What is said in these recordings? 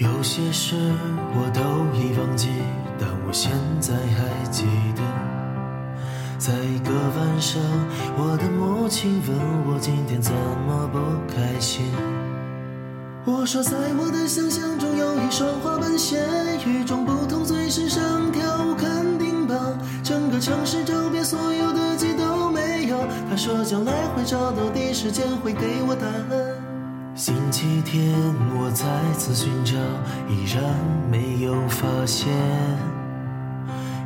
有些事我都已忘记，但我现在还记得。在一个晚上，我的母亲问我今天怎么不开心。我说，在我的想象中有一双花瓣鞋，与众不同，最时尚，跳舞肯定棒。整个城市周边所有的街都没有。他说将来会找到，第一时间会给我答案。星期天我再次寻找，依然没有发现。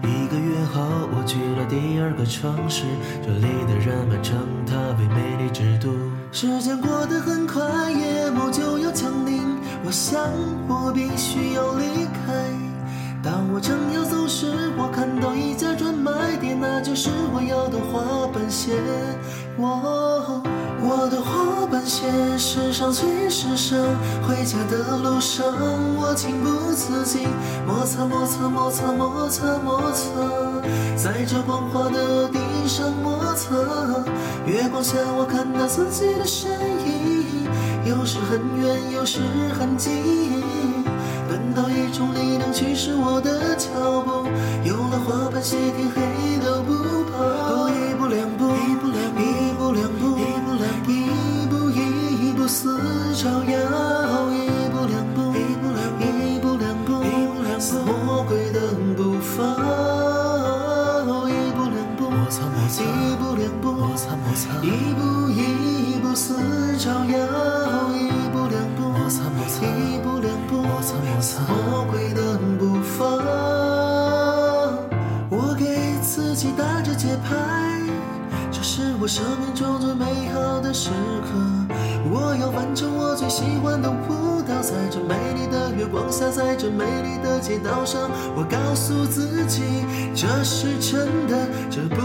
一个月后，我去了第二个城市，这里的人们称它为美丽之都。时间过得很快，夜幕就要降临，我想我必须要离开。当我正要走时，我看到一家专卖店，那就是我要的滑板鞋。我我的滑板鞋，世上最时尚。回家的路上，我情不自禁摩擦摩擦摩擦摩擦摩擦，在这光滑的地上摩擦。月光下，我看到自己的身影，有时很远，有时很近。感到一种力量驱使我的脚步，有了滑板鞋，天黑一步两步，一步一步似照耀。一步两步，摩擦摩擦，一步两步，摩擦摩擦，魔鬼的步伐。我给自己打着节拍，这是我生命中最美好的时刻。我要完成我最喜欢的舞蹈，在这美丽的月光下，在这美丽的街道上，我告诉自己，这是真的，这不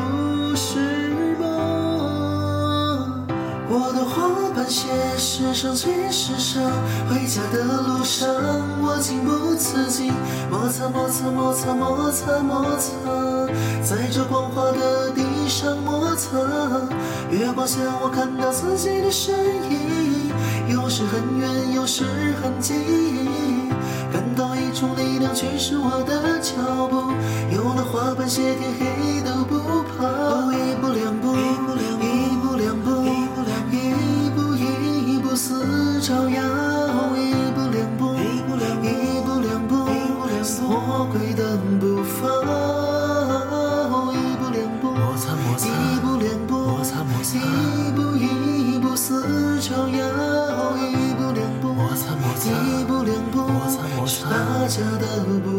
上最时尚。回家的路上，我情不自禁摩擦摩擦摩擦摩擦摩擦，在这光滑的地上摩擦。月光下，我看到自己的身影，有时很远，有时很近。感到一种力量驱使我的脚步，有了滑板鞋，天黑都不怕。一步两步，摩擦摩擦，一步一步似朝阳。一步两步，摩擦摩擦，一步两步，摩擦摩擦，大家的步伐。